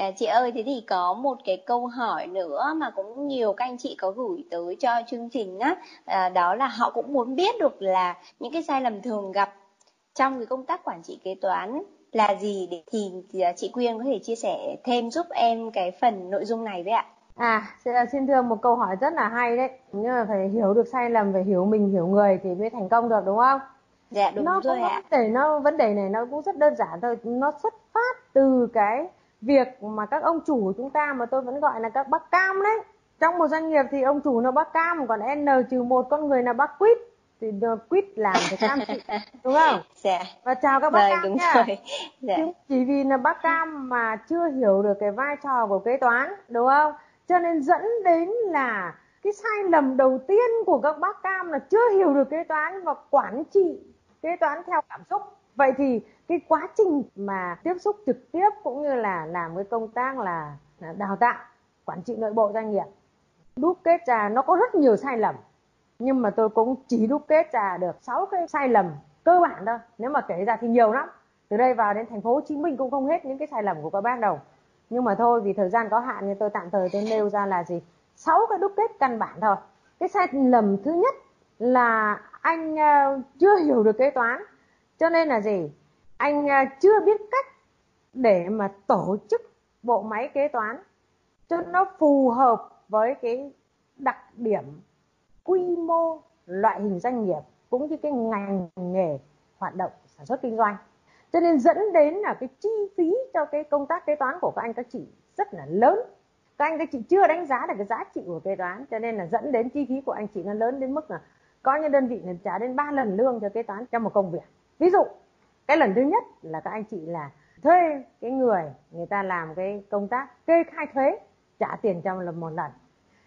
À, chị ơi, thế thì có một cái câu hỏi nữa mà cũng nhiều các anh chị có gửi tới cho chương trình á, à, đó là họ cũng muốn biết được là những cái sai lầm thường gặp trong cái công tác quản trị kế toán là gì để thì chị Quyên có thể chia sẻ thêm giúp em cái phần nội dung này với ạ. À, xin thưa một câu hỏi rất là hay đấy. Nhưng mà phải hiểu được sai lầm, phải hiểu mình, hiểu người thì mới thành công được đúng không? Dạ đúng nó rồi ạ. Vấn đề, nó vấn đề này nó cũng rất đơn giản thôi. Nó xuất phát từ cái việc mà các ông chủ của chúng ta mà tôi vẫn gọi là các bác cam đấy. Trong một doanh nghiệp thì ông chủ là bác cam, còn N trừ một con người là bác quýt thì quýt làm thì cam chịu đúng không? Dạ. Và chào các bác vâng, cam đúng nha. Rồi. Dạ. Chỉ vì là bác cam mà chưa hiểu được cái vai trò của kế toán đúng không? cho nên dẫn đến là cái sai lầm đầu tiên của các bác cam là chưa hiểu được kế toán và quản trị kế toán theo cảm xúc vậy thì cái quá trình mà tiếp xúc trực tiếp cũng như là làm cái công tác là, đào tạo quản trị nội bộ doanh nghiệp đúc kết ra nó có rất nhiều sai lầm. Nhưng mà tôi cũng chỉ đúc kết ra được 6 cái sai lầm cơ bản thôi nếu mà kể ra thì nhiều lắm. Từ đây vào đến thành phố Hồ Chí Minh cũng không hết những cái sai lầm của các bác đâu. Nhưng mà thôi vì thời gian có hạn nên tôi tạm thời tôi nêu ra là gì? Sáu cái đúc kết căn bản thôi. Cái sai lầm thứ nhất là anh ờ, chưa hiểu được kế toán cho nên là gì? Anh à, chưa biết cách để mà tổ chức bộ máy kế toán cho nó phù hợp với cái đặc điểm, quy mô, loại hình doanh nghiệp cũng như cái ngành nghề hoạt động sản xuất kinh doanh. Cho nên dẫn đến là cái chi phí cho cái công tác kế toán của các anh các chị rất là lớn. Các anh các chị chưa đánh giá được cái giá trị của kế toán, cho nên là dẫn đến chi phí của anh chị nó lớn đến mức là có những đơn vị là trả đến 3 lần lương cho kế toán trong một công việc ví dụ, cái lần thứ nhất là các anh chị là thuê cái người người ta làm cái công tác kê khai thuế, trả tiền cho lần một lần.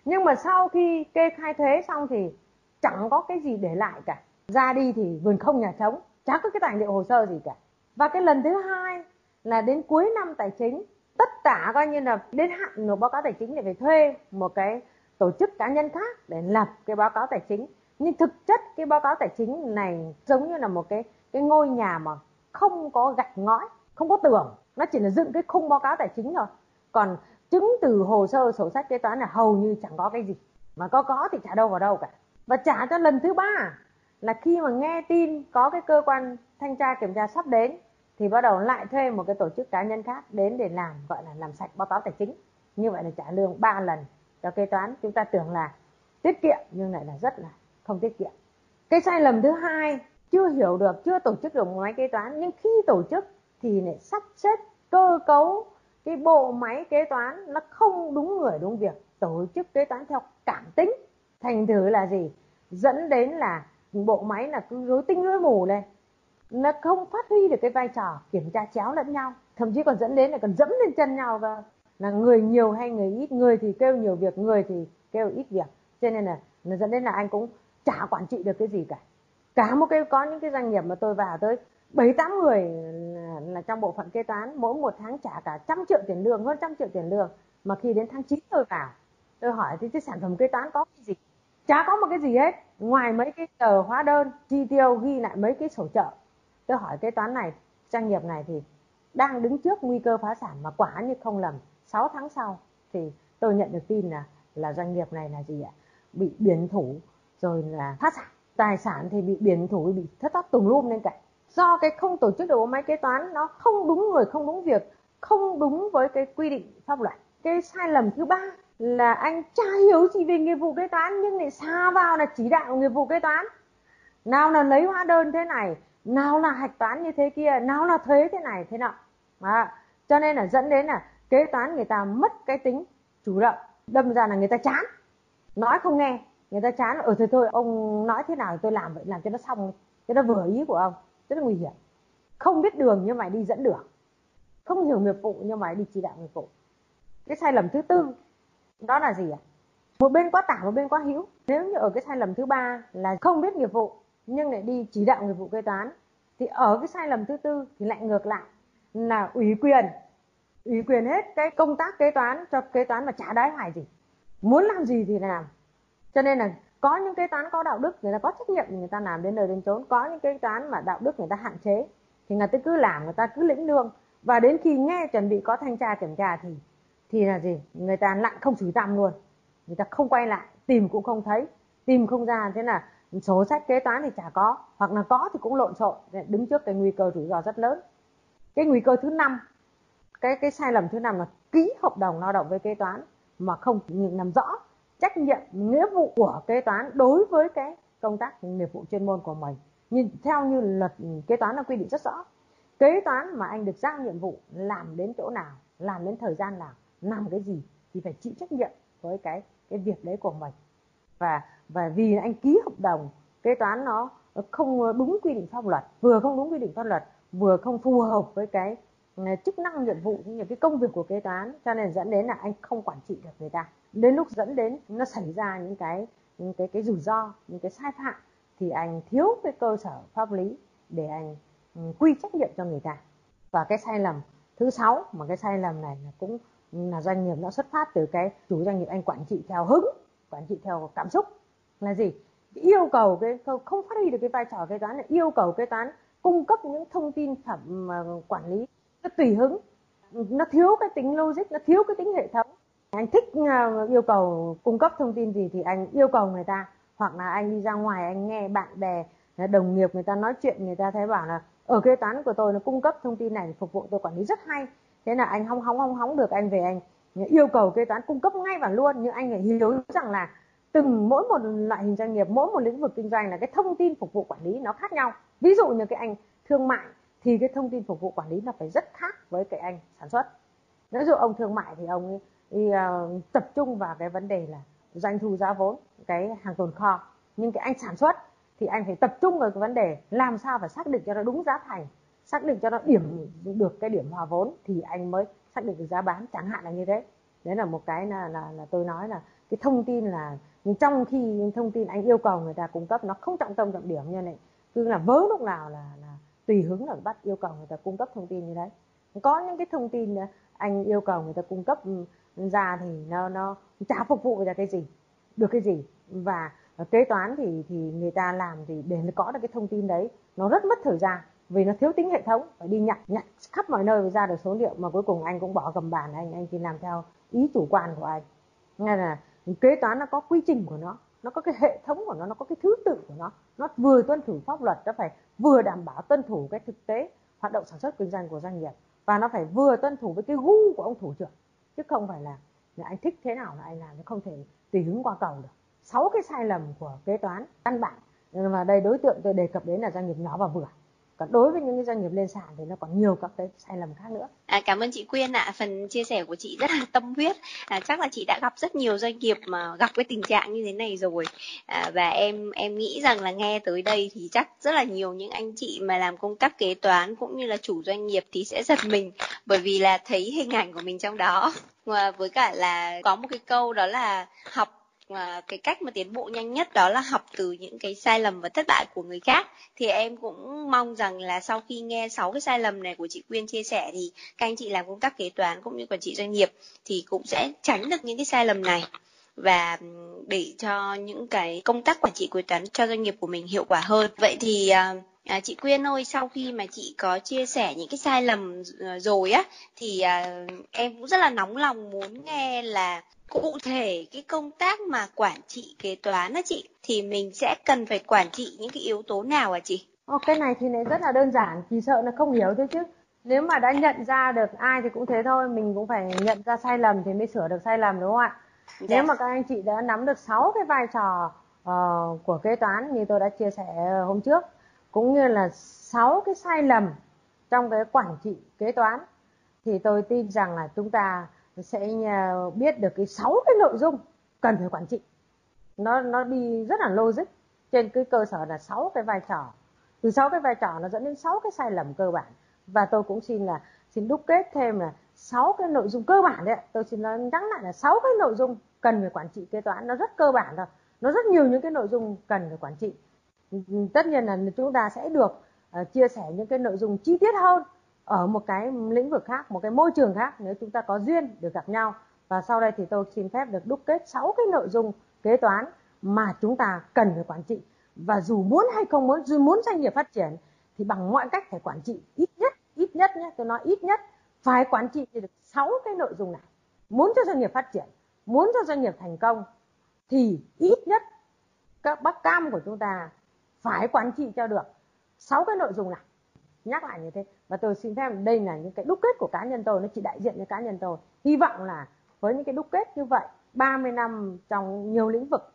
Nhưng mà sau khi kê khai thuế xong thì chẳng có cái gì để lại cả. Ra đi thì vườn không nhà trống, chả có cái tài liệu hồ sơ gì cả. Và cái lần thứ hai là đến cuối năm tài chính, tất cả coi như là đến hạn nộp báo cáo tài chính để phải thuê một cái tổ chức cá nhân khác để lập cái báo cáo tài chính. Nhưng thực chất cái báo cáo tài chính này giống như là một cái cái ngôi nhà mà không có gạch ngói, không có tường, nó chỉ là dựng cái khung báo cáo tài chính thôi. Còn chứng từ hồ sơ sổ sách kế toán là hầu như chẳng có cái gì. Mà có có thì trả đâu vào đâu cả. Và trả cho lần thứ ba là khi mà nghe tin có cái cơ quan thanh tra kiểm tra sắp đến, thì bắt đầu lại thuê một cái tổ chức cá nhân khác đến để làm, gọi là làm sạch báo cáo tài chính. Như vậy là trả lương 3 lần cho kế toán. Chúng ta tưởng là tiết kiệm, nhưng lại là rất là không tiết kiệm. Cái sai lầm thứ hai chưa hiểu được, chưa tổ chức được máy kế toán, nhưng khi tổ chức thì lại sắp xếp cơ cấu cái bộ máy kế toán nó không đúng người đúng việc, tổ chức kế toán theo cảm tính. Thành thử là gì? Dẫn đến là bộ máy là cứ rối tinh rối mù lên. Nó không phát huy được cái vai trò kiểm tra chéo lẫn nhau, thậm chí còn dẫn đến là còn dẫm lên chân nhau cơ. Là người nhiều hay người ít, người thì kêu nhiều việc, người thì kêu ít việc. Cho nên là nó dẫn đến là anh cũng chả quản trị được cái gì cả cả một cái có những cái doanh nghiệp mà tôi vào tới bảy tám người là, là trong bộ phận kế toán mỗi một tháng trả cả trăm triệu tiền lương hơn trăm triệu tiền lương. Mà khi đến tháng 9 tôi vào tôi hỏi thì cái sản phẩm kế toán có cái gì? Chả có một cái gì hết. Ngoài mấy cái tờ hóa đơn chi tiêu ghi lại mấy cái sổ trợ tôi hỏi kế toán này doanh nghiệp này thì đang đứng trước nguy cơ phá sản mà quả như không lầm. 6 tháng sau thì tôi nhận được tin là là doanh nghiệp này là gì ạ? Bị biển thủ rồi là phá sản tài sản thì bị biển thủ bị thất thoát tùm lum lên cả. Do cái không tổ chức được bộ máy kế toán nó không đúng người không đúng việc không đúng với cái quy định pháp luật. Cái sai lầm thứ ba là anh tra hiếu gì về nghiệp vụ kế toán nhưng lại xa vào là chỉ đạo nghiệp vụ kế toán. Nào là lấy hóa đơn thế này nào là hạch toán như thế kia nào là thuế thế này thế nọ. À, cho nên là dẫn đến là kế toán người ta mất cái tính chủ động đâm ra là người ta chán. Nói không nghe người ta chán ở thôi thôi, ông nói thế nào tôi làm vậy, làm cho nó xong cho nó vừa ý của ông, rất là nguy hiểm. Không biết đường nhưng mà đi dẫn đường. Không hiểu nghiệp vụ nhưng mà đi chỉ đạo nghiệp vụ. Cái sai lầm thứ tư, đó là gì ạ? Một bên quá tả, một bên quá hữu. Nếu như ở cái sai lầm thứ ba là không biết nghiệp vụ, nhưng lại đi chỉ đạo nghiệp vụ kế toán, thì ở cái sai lầm thứ tư thì lại ngược lại, là ủy quyền. Ủy quyền hết cái công tác kế toán cho kế toán mà chả đái hoài gì. Muốn làm gì thì làm cho nên là có những kế toán có đạo đức người ta có trách nhiệm người ta làm đến nơi đến chốn. Có những kế toán mà đạo đức người ta hạn chế thì người ta cứ làm, người ta cứ lĩnh lương. Và đến khi nghe chuẩn bị có thanh tra kiểm tra thì thì là gì? Người ta lặn không xử tạm luôn. Người ta không quay lại, tìm cũng không thấy, tìm không ra. Thế là sổ sách kế toán thì chả có, hoặc là có thì cũng lộn xộn. Đứng trước cái nguy cơ rủi ro rất lớn. Cái nguy cơ thứ năm, cái cái sai lầm thứ năm là ký hợp đồng lao động với kế toán mà không nằm rõ trách nhiệm, nghĩa vụ của kế toán đối với cái công tác nghiệp vụ chuyên môn của mình. Nhưng theo như luật kế toán là quy định rất rõ, kế toán mà anh được giao nhiệm vụ làm đến chỗ nào, làm đến thời gian nào, làm cái gì thì phải chịu trách nhiệm với cái cái việc đấy của mình. Và và vì anh ký hợp đồng, kế toán nó không đúng quy định pháp luật, vừa không đúng quy định pháp luật, vừa không phù hợp với cái Ờ, chức năng nhiệm vụ những cái công việc của kế toán, cho nên dẫn đến là anh không quản trị được người ta. Đến lúc dẫn đến nó xảy ra những cái những cái cái rủi ro, những cái sai phạm, thì anh thiếu cái cơ sở pháp lý để anh ừ, quy trách nhiệm cho người ta. Và cái sai lầm thứ sáu, mà cái sai lầm này là cũng là doanh nghiệp nó xuất phát từ cái chủ doanh nghiệp anh quản trị theo hứng quản trị theo cảm xúc. Là gì? Yêu cầu cái, không phát huy được cái vai trò kế toán là yêu cầu kế toán cung cấp những thông tin thẩm ờ, quản lý nó tùy hứng. Nó thiếu cái tính logic, nó thiếu cái tính hệ thống. Anh thích à, yêu cầu cung cấp thông tin gì thì anh yêu cầu người ta. Hoặc là anh đi ra ngoài, anh nghe bạn bè à, đồng nghiệp người ta nói chuyện, người ta thấy bảo là, ở kế toán của tôi nó cung cấp thông tin này, phục vụ tôi quản lý rất hay. Thế là anh hóng hóng hóng hóng được anh về anh. Yêu cầu kế toán cung cấp ngay và luôn, nhưng anh phải hiểu rằng là từng mỗi một loại hình doanh nghiệp, mỗi một lĩnh vực kinh doanh là cái thông tin phục vụ quản lý nó khác nhau. Ví dụ như cái anh thương mại thì cái thông tin phục vụ quản lý nó phải rất khác với cái anh sản xuất. Ví dụ ông thương mại thì ông ấy, thì, uh, ờ, tập trung vào cái vấn đề là doanh thu giá vốn cái hàng tồn kho. Nhưng cái anh sản xuất thì anh phải tập trung vào cái vấn đề làm sao phải xác định cho nó đúng giá thành xác định cho nó điểm được cái điểm hòa vốn thì anh mới xác định được giá bán. Chẳng hạn là như thế. Đấy là một cái là là, là tôi nói là cái thông tin là nhưng trong khi thông tin anh yêu cầu người ta cung cấp nó không trọng tâm trọng điểm như này cứ là vớ lúc nào là tùy hứng là bắt yêu cầu người ta cung cấp thông tin như đấy. Có những cái thông tin à, anh yêu cầu người ta cung cấp ừ, ra thì nó nó chả phục vụ ra cái gì, được cái gì. Và kế toán thì thì người ta làm thì để có được cái thông tin đấy, nó rất mất thời gian vì nó thiếu tính hệ thống. Phải đi nhặt nhặt khắp mọi nơi ra được số liệu mà cuối cùng anh cũng bỏ cầm bàn, anh anh chỉ làm theo ý chủ quan của anh. Nên là kế toán nó có quy trình của nó nó có cái hệ thống của nó nó có cái thứ tự của nó. Nó vừa tuân thủ pháp luật nó phải vừa đảm bảo tuân thủ cái thực tế hoạt động sản xuất kinh doanh của doanh nghiệp. Và nó phải vừa tuân thủ với cái gu của ông thủ trưởng. Chứ không phải là, là anh thích thế nào là anh làm nó không thể tùy hứng qua cầu được. Sáu cái sai lầm của kế toán căn bản. Và đây đối tượng tôi đề cập đến là doanh nghiệp nhỏ và vừa còn đối với những cái doanh nghiệp lên sàn thì nó còn nhiều các cái sai lầm khác nữa. À, cảm ơn chị Quyên ạ. À. phần chia sẻ của chị rất là tâm huyết. À, chắc là chị đã gặp rất nhiều doanh nghiệp mà gặp cái tình trạng như thế này rồi. À, và em em nghĩ rằng là nghe tới đây thì chắc rất là nhiều những anh chị mà làm công tác kế toán cũng như là chủ doanh nghiệp thì sẽ giật mình bởi vì là thấy hình ảnh của mình trong đó. Và với cả là có một cái câu đó là học và cái cách mà tiến bộ nhanh nhất đó là học từ những cái sai lầm và thất bại của người khác. Thì em cũng mong rằng là sau khi nghe sáu cái sai lầm này của chị Quyên chia sẻ thì các anh chị làm công tác kế toán cũng như quản trị doanh nghiệp thì cũng sẽ tránh được những cái sai lầm này. Và để cho những cái công tác quản trị kế toán cho doanh nghiệp của mình hiệu quả hơn. Vậy thì à, à chị Quyên ơi, sau khi mà chị có chia sẻ những cái sai lầm ờ, rồi á, thì à, em cũng rất là nóng lòng muốn nghe là cụ thể cái công tác mà quản trị kế toán á chị, thì mình sẽ cần phải quản trị những cái yếu tố nào à chị? Ồ, cái này thì lại rất là đơn giản, chỉ sợ là không hiểu thôi chứ. Nếu mà đã nhận ra được ai thì cũng thế thôi, mình cũng phải nhận ra sai lầm thì mới sửa được sai lầm đúng không ạ? Dạ. Nếu mà các anh chị đã nắm được 6 cái vai trò uh, của kế toán như tôi đã chia sẻ hôm trước cũng như là sáu cái sai lầm trong cái quản trị kế toán thì tôi tin rằng là chúng ta sẽ à, biết được cái sáu cái nội dung cần phải quản trị. Nó nó đi rất là logic. Trên cái cơ sở là sáu cái vai trò. Từ sáu cái vai trò nó dẫn đến sáu cái sai lầm cơ bản. Và tôi cũng xin là xin đúc kết thêm là sáu cái nội dung cơ bản đấy tôi xin nói nhắc lại là sáu cái nội dung cần phải quản trị kế toán. Nó rất cơ bản thôi. Nó rất nhiều những cái nội dung cần phải quản trị. Tất nhiên là chúng ta sẽ được uh, chia sẻ những cái nội dung chi tiết hơn ở một cái lĩnh vực khác, một cái môi trường khác nếu chúng ta có duyên được gặp nhau. Và sau đây thì tôi xin phép được đúc kết 6 cái nội dung kế toán mà chúng ta cần phải quản trị. Và dù muốn hay không muốn, dù muốn doanh nghiệp phát triển, thì bằng mọi cách phải quản trị ít nhất ít nhất nhé, tôi nói ít nhất, phải quản trị được sáu cái nội dung này. Muốn cho doanh nghiệp phát triển, muốn cho doanh nghiệp thành công, thì ít nhất các bác cam của chúng ta phải quản trị cho được sáu cái nội dung này. Nhắc lại như thế và tôi xin phép đây là những cái đúc kết của cá nhân tôi nó chỉ đại diện cho cá nhân tôi. Hy vọng là với những cái đúc kết như vậy 30 năm trong nhiều lĩnh vực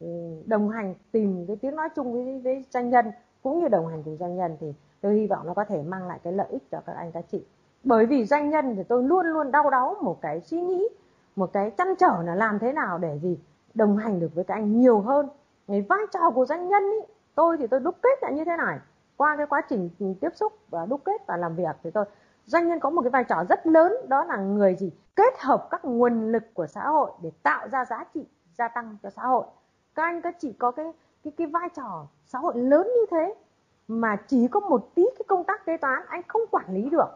ừ, đồng hành tìm cái tiếng nói chung với, với doanh nhân cũng như đồng hành cùng doanh nhân thì tôi hy vọng nó có thể mang lại cái lợi ích cho các anh các chị. Bởi vì doanh nhân thì tôi luôn luôn đau đáu một cái suy nghĩ một cái chăn trở là làm thế nào để gì? Đồng hành được với các anh nhiều hơn. Cái vai trò của doanh nhân ý, tôi thì tôi đúc kết lại như thế này qua cái quá trình tiếp xúc và đúc kết và làm việc thì tôi doanh nhân có một cái vai trò rất lớn, đó là người gì? Kết hợp các nguồn lực của xã hội để tạo ra giá trị, gia tăng cho xã hội. Các anh, các chị có cái cái cái vai trò xã hội lớn như thế mà chỉ có một tí cái công tác kế toán anh không quản lý được,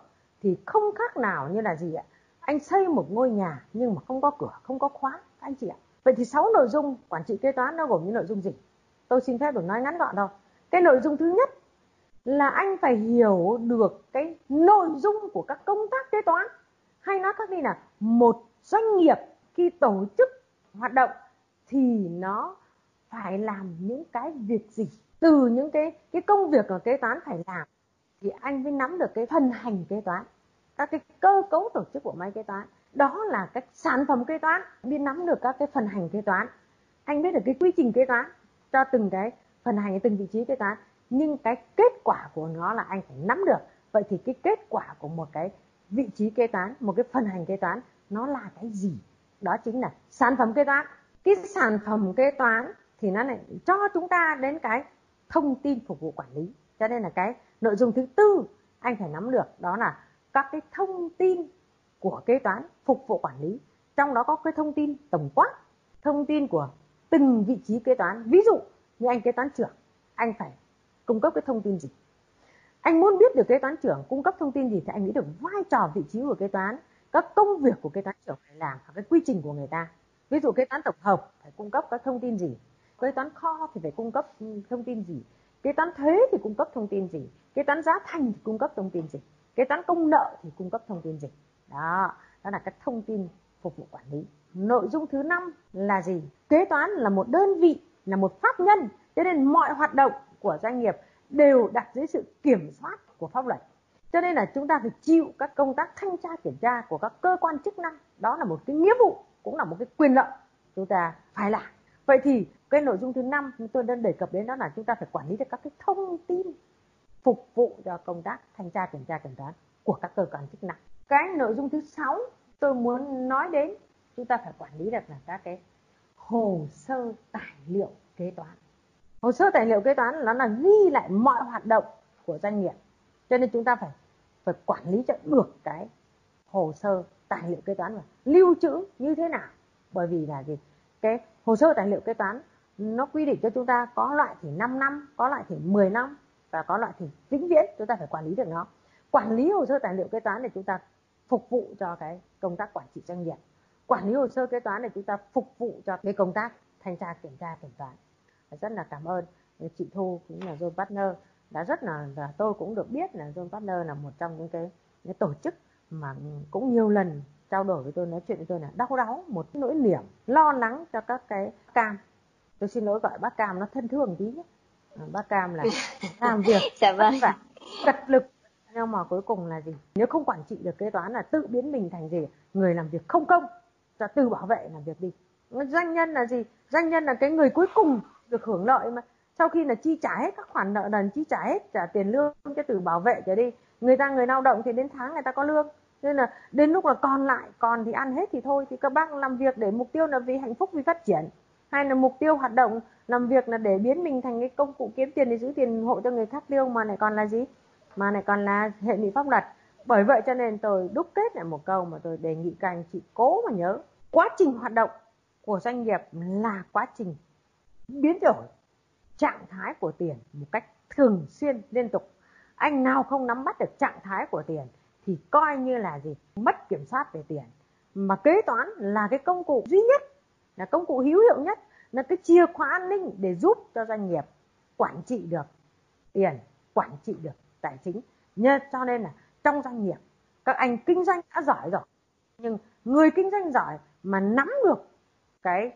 thì không khác nào như là gì ạ? Anh xây một ngôi nhà nhưng mà không có cửa, không có khóa, các anh chị ạ. Vậy thì sáu nội dung quản trị kế toán nó gồm những nội dung gì? Tôi xin phép được nói ngắn gọn thôi. Cái nội dung thứ nhất là anh phải hiểu được cái nội dung của các công tác kế toán. Hay nói khác đi là, một doanh nghiệp khi tổ chức hoạt động thì nó phải làm những cái việc gì? Từ những cái cái công việc mà kế toán phải làm thì anh mới nắm được cái phần hành kế toán, các cái cơ cấu tổ chức của máy kế toán. Đó là các sản phẩm kế toán. Biết nắm được các cái phần hành kế toán. Anh biết được cái quy trình kế toán cho từng cái phần hành, từng vị trí kế toán nhưng cái kết quả của nó là anh phải nắm được. Vậy thì cái kết quả của một cái vị trí kế toán, một cái phần hành kế toán, nó là cái gì? Đó chính là sản phẩm kế toán. Cái sản phẩm kế toán thì nó lại cho chúng ta đến cái thông tin phục vụ quản lý. Cho nên là cái nội dung thứ tư anh phải nắm được đó là các cái thông tin của kế toán phục vụ quản lý. Trong đó có cái thông tin tổng quát, thông tin của từng vị trí kế toán. Ví dụ như anh kế toán trưởng, anh phải cung cấp cái thông tin gì? Anh muốn biết được kế toán trưởng cung cấp thông tin gì thì anh nghĩ được vai trò, vị trí của kế toán, các công việc của kế toán trưởng phải làm và cái quy trình của người ta. Ví dụ kế toán tổng hợp phải cung cấp các thông tin gì? Kế toán kho thì phải cung cấp ừ, thông tin gì? Kế toán thuế thì cung cấp thông tin gì? Kế toán giá thành thì cung cấp thông tin gì? Kế toán công nợ thì cung cấp thông tin gì? Đó đó là các thông tin phục vụ quản lý. Nội dung thứ năm là gì? Kế toán là một đơn vị, là một pháp nhân, cho nên mọi hoạt động của doanh nghiệp đều đặt dưới sự kiểm soát của pháp luật. Cho nên là chúng ta phải chịu các công tác thanh tra kiểm tra của các cơ quan chức năng. Đó là một cái nghĩa vụ, cũng là một cái quyền lợi chúng ta phải làm. Vậy thì cái nội dung thứ năm tôi đang đề cập đến đó là chúng ta phải quản lý được các cái thông tin phục vụ cho công tác thanh tra kiểm tra kiểm toán của các cơ quan chức năng. Cái nội dung thứ sáu tôi muốn nói đến, chúng ta phải quản lý được là các cái hồ sơ tài liệu kế toán hồ sơ tài liệu kế toán nó là ghi lại mọi hoạt động của doanh nghiệp. Cho nên chúng ta phải phải quản lý cho được cái hồ sơ tài liệu kế toán và lưu trữ như thế nào. Bởi vì là gì? Cái hồ sơ tài liệu kế toán nó quy định cho chúng ta có loại thì 5 năm, có loại thì 10 năm và có loại thì vĩnh viễn chúng ta phải quản lý được nó. Quản lý hồ sơ tài liệu kế toán để chúng ta phục vụ cho cái công tác quản trị doanh nghiệp. Quản lý hồ sơ kế toán để chúng ta phục vụ cho cái công tác thanh tra, kiểm tra, kiểm toán rất là cảm ơn. Chị Thu cũng là John Partner. Đã rất là và tôi cũng được biết là John Partner là một trong những cái, cái tổ chức mà cũng nhiều lần trao đổi với tôi nói chuyện với tôi là đau đáu một nỗi niềm lo lắng cho các cái cam. Tôi xin lỗi gọi bác cam nó thân thương tí nhé. À, bác cam là làm việc dạ vâng. và cật lực. Nhưng mà cuối cùng là gì? Nếu không quản trị được kế toán là tự biến mình thành gì? Người làm việc không công cho từ bảo vệ làm việc đi. Doanh nhân là gì? Doanh nhân là cái người cuối cùng được hưởng lợi mà. Sau khi là chi trả hết các khoản nợ nần, chi trả hết trả tiền lương cho từ bảo vệ trở đi, người ta người lao động thì đến tháng người ta có lương. Nên là đến lúc là còn lại, còn thì ăn hết thì thôi, thì các bác làm việc để mục tiêu là vì hạnh phúc, vì phát triển. Hay là mục tiêu hoạt động, làm việc là để biến mình thành cái công cụ kiếm tiền để giữ tiền hộ cho người khác tiêu mà lại còn là gì? Mà lại còn là hệ lụy pháp luật. Bởi vậy cho nên tôi đúc kết lại một câu mà tôi đề nghị các anh chị cố mà nhớ. Quá trình hoạt động của doanh nghiệp là quá trình biến đổi trạng thái của tiền một cách thường xuyên liên tục. Anh nào không nắm bắt được trạng thái của tiền thì coi như là gì? Mất kiểm soát về tiền. Mà kế toán là cái công cụ duy nhất là công cụ hữu hiệu nhất là cái chìa khóa an ninh để giúp cho doanh nghiệp quản trị được tiền quản trị được tài chính. Nhờ, cho nên là trong doanh nghiệp các anh kinh doanh đã giỏi rồi nhưng người kinh doanh giỏi mà nắm được cái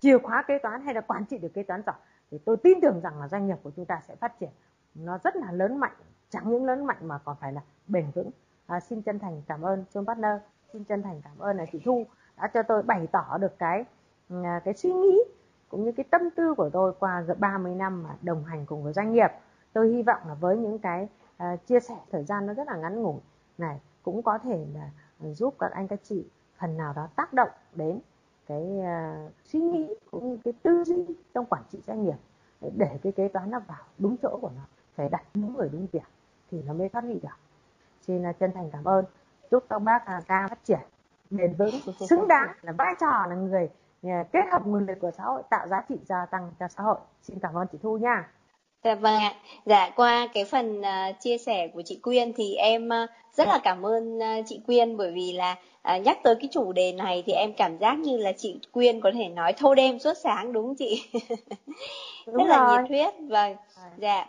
chìa khóa kế toán hay là quản trị được kế toán giỏi thì tôi tin tưởng rằng là doanh nghiệp của chúng ta sẽ phát triển. Nó rất là lớn mạnh chẳng những lớn mạnh mà còn phải là bền vững. À, xin chân thành cảm ơn John Partner. Xin chân thành cảm ơn là chị Thu đã cho tôi bày tỏ được cái ừ, à, cái suy nghĩ cũng như cái tâm tư của tôi qua 30 năm mà đồng hành cùng với doanh nghiệp. Tôi hy vọng là với những cái uh, chia sẻ thời gian nó rất là ngắn ngủi này cũng có thể là giúp các anh các chị phần nào đó tác động đến cái uh, suy nghĩ cũng như cái tư duy trong quản trị doanh nghiệp để cái kế toán nó vào đúng chỗ của nó phải đặt đúng người đúng việc thì nó mới phát huy được. Xin uh, chân thành cảm ơn. Chúc các bác uh, ca phát triển bền vững xứng đáng là vai trò là người kết hợp nguồn lực của xã hội tạo giá trị gia tăng cho xã hội. Xin cảm ơn chị thu nha. Dạ vâng ạ. Dạ qua cái phần uh, chia sẻ của chị Quyên thì em uh, rất là cảm ơn uh, chị Quyên bởi vì là uh, nhắc tới cái chủ đề này thì em cảm giác như là chị Quyên có thể nói thâu đêm suốt sáng đúng không chị? Đúng rất rồi. là nhiệt huyết. Vâng. Dạ.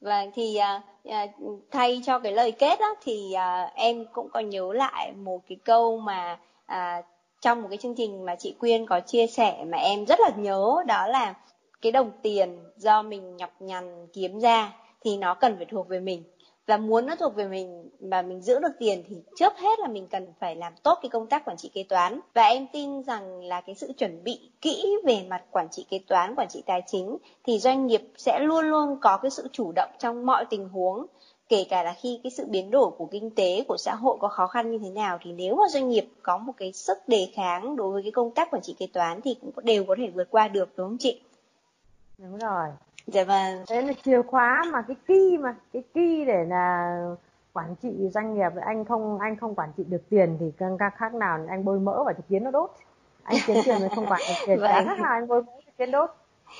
Vâng thì uh, uh, thay cho cái lời kết đó thì uh, em cũng có nhớ lại một cái câu mà uh, trong một cái chương trình mà chị Quyên có chia sẻ mà em rất là nhớ đó là cái đồng tiền do mình nhọc nhằn kiếm ra thì nó cần phải thuộc về mình và muốn nó thuộc về mình mà mình giữ được tiền thì trước hết là mình cần phải làm tốt cái công tác quản trị kế toán. Và em tin rằng là cái sự chuẩn bị kỹ về mặt quản trị kế toán, quản trị tài chính thì doanh nghiệp sẽ luôn luôn có cái sự chủ động trong mọi tình huống. Kể cả là khi cái sự biến đổi của kinh tế, của xã hội có khó khăn như thế nào thì nếu mà doanh nghiệp có một cái sức đề kháng đối với cái công tác quản trị kế toán thì cũng đều có thể vượt qua được, đúng không chị? Đúng rồi dạ vâng. Đấy là chìa khóa mà cái key mà cái key để là quản trị doanh nghiệp anh không anh không quản trị được tiền thì các khác nào anh bôi mỡ vào thì kiến nó đốt. Anh kiếm tiền mà không quản được tiền vâng. khác nào anh bôi mỡ kiến đốt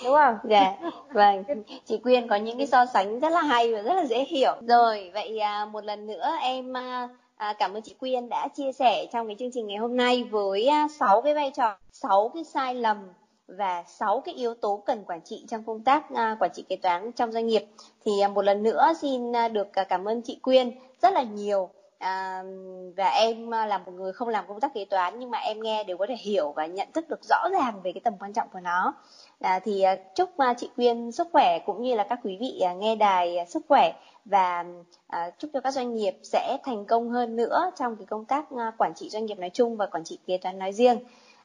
đúng không? Dạ vâng. Chị quyên có những cái so sánh rất là hay và rất là dễ hiểu. Rồi vậy à, một lần nữa em à, à cảm ơn chị quyên đã chia sẻ trong cái chương trình ngày hôm nay với sáu cái vai trò sáu cái sai lầm và 6 cái yếu tố cần quản trị trong công tác uh, quản trị kế toán trong doanh nghiệp. Thì uh, một lần nữa xin uh, được uh, cảm ơn chị Quyên rất là nhiều. À, và em uh, là một người không làm công tác kế toán nhưng mà em nghe đều có thể hiểu và nhận thức được rõ ràng về cái tầm quan trọng của nó. À, thì uh, chúc uh, chị Quyên sức khỏe cũng như là các quý vị uh, nghe đài uh, sức khỏe. Và uh, chúc cho các doanh nghiệp sẽ thành công hơn nữa trong cái công tác uh, quản trị doanh nghiệp nói chung và quản trị kế toán nói riêng.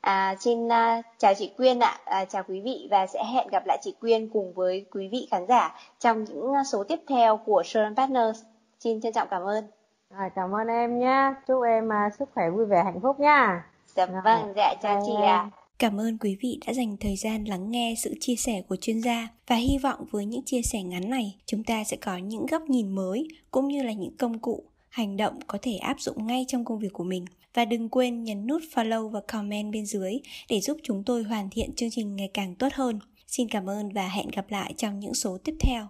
À, xin uh, chào chị Quyên ạ, à, chào quý vị và sẽ hẹn gặp lại chị Quyên cùng với quý vị khán giả trong những số tiếp theo của Sherman Partners. Xin trân trọng cảm ơn. À, cảm ơn em nhé, chúc em uh, sức khỏe vui vẻ hạnh phúc nha. Dạ vâng, dạ chào chị ạ. Cảm ơn quý vị đã dành thời gian lắng nghe sự chia sẻ của chuyên gia và hy vọng với những chia sẻ ngắn này, chúng ta sẽ có những góc nhìn mới cũng như là những công cụ, hành động có thể áp dụng ngay trong công việc của mình. Và đừng quên nhấn nút follow và comment bên dưới để giúp chúng tôi hoàn thiện chương trình ngày càng tốt hơn. Xin cảm ơn và hẹn gặp lại trong những số tiếp theo.